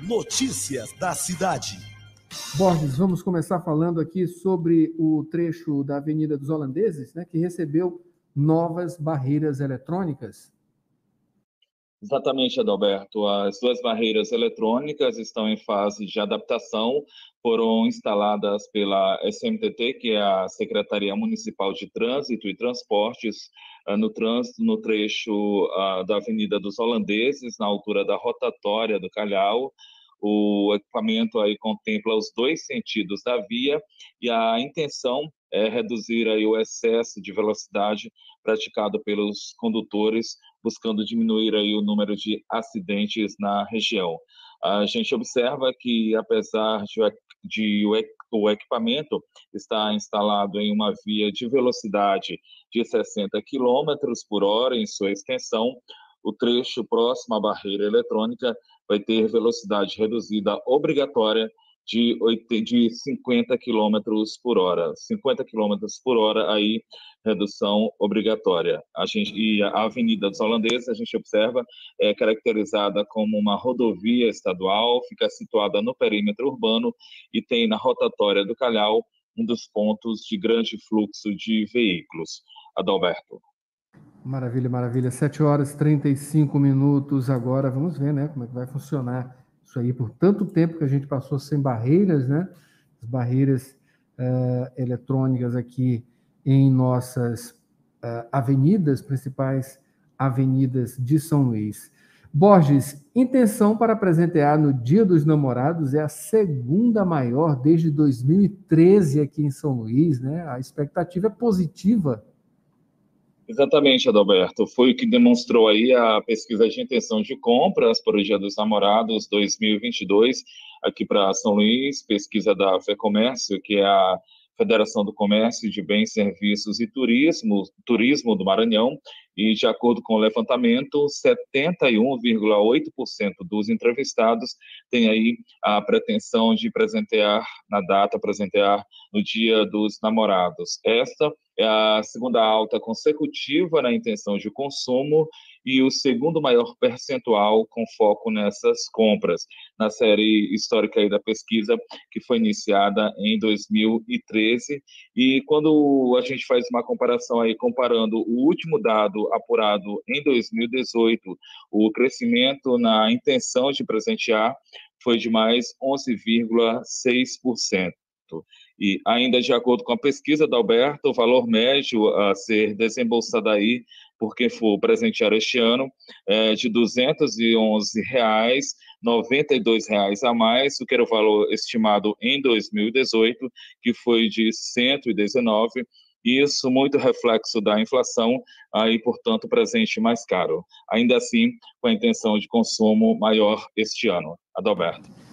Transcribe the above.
Notícias da cidade. Borges, vamos começar falando aqui sobre o trecho da Avenida dos Holandeses, né, que recebeu novas barreiras eletrônicas. Exatamente, Adalberto. As duas barreiras eletrônicas estão em fase de adaptação, foram instaladas pela SMTT, que é a Secretaria Municipal de Trânsito e Transportes, ah, no trânsito no trecho ah, da Avenida dos Holandeses, na altura da rotatória do Calhau. O equipamento aí contempla os dois sentidos da via e a intenção é reduzir aí o excesso de velocidade praticado pelos condutores, buscando diminuir aí o número de acidentes na região. A gente observa que, apesar de, de o equipamento estar instalado em uma via de velocidade de 60 km por hora em sua extensão, o trecho próximo à barreira eletrônica vai ter velocidade reduzida obrigatória de, 8, de 50 km por hora. 50 km por hora, aí, redução obrigatória. A gente, e a Avenida dos Holandeses, a gente observa, é caracterizada como uma rodovia estadual, fica situada no perímetro urbano e tem na rotatória do Calhau um dos pontos de grande fluxo de veículos. Adalberto. Maravilha, maravilha. 7 horas e 35 minutos agora. Vamos ver, né, como é que vai funcionar isso aí por tanto tempo que a gente passou sem barreiras, né? As barreiras uh, eletrônicas aqui em nossas uh, avenidas, principais avenidas de São Luís. Borges, intenção para presentear no Dia dos Namorados é a segunda maior desde 2013 aqui em São Luís, né? A expectativa é positiva Exatamente, Adalberto. Foi o que demonstrou aí a pesquisa de intenção de compras para o Dia dos Namorados 2022 aqui para São Luís, pesquisa da FEComércio, que é a Federação do Comércio de Bens, Serviços e Turismo, Turismo do Maranhão, e de acordo com o levantamento, 71,8% dos entrevistados têm aí a pretensão de presentear na data, presentear no Dia dos Namorados. Esta é a segunda alta consecutiva na intenção de consumo e o segundo maior percentual com foco nessas compras, na série histórica aí da pesquisa, que foi iniciada em 2013. E quando a gente faz uma comparação aí, comparando o último dado apurado em 2018, o crescimento na intenção de presentear foi de mais 11,6%. E ainda de acordo com a pesquisa da Alberto, o valor médio a ser desembolsado aí por quem for presentear este ano é de 211 reais, R$ reais a mais do que era o valor estimado em 2018, que foi de 119 isso muito reflexo da inflação aí, portanto, presente mais caro. Ainda assim, com a intenção de consumo maior este ano. Adalberto.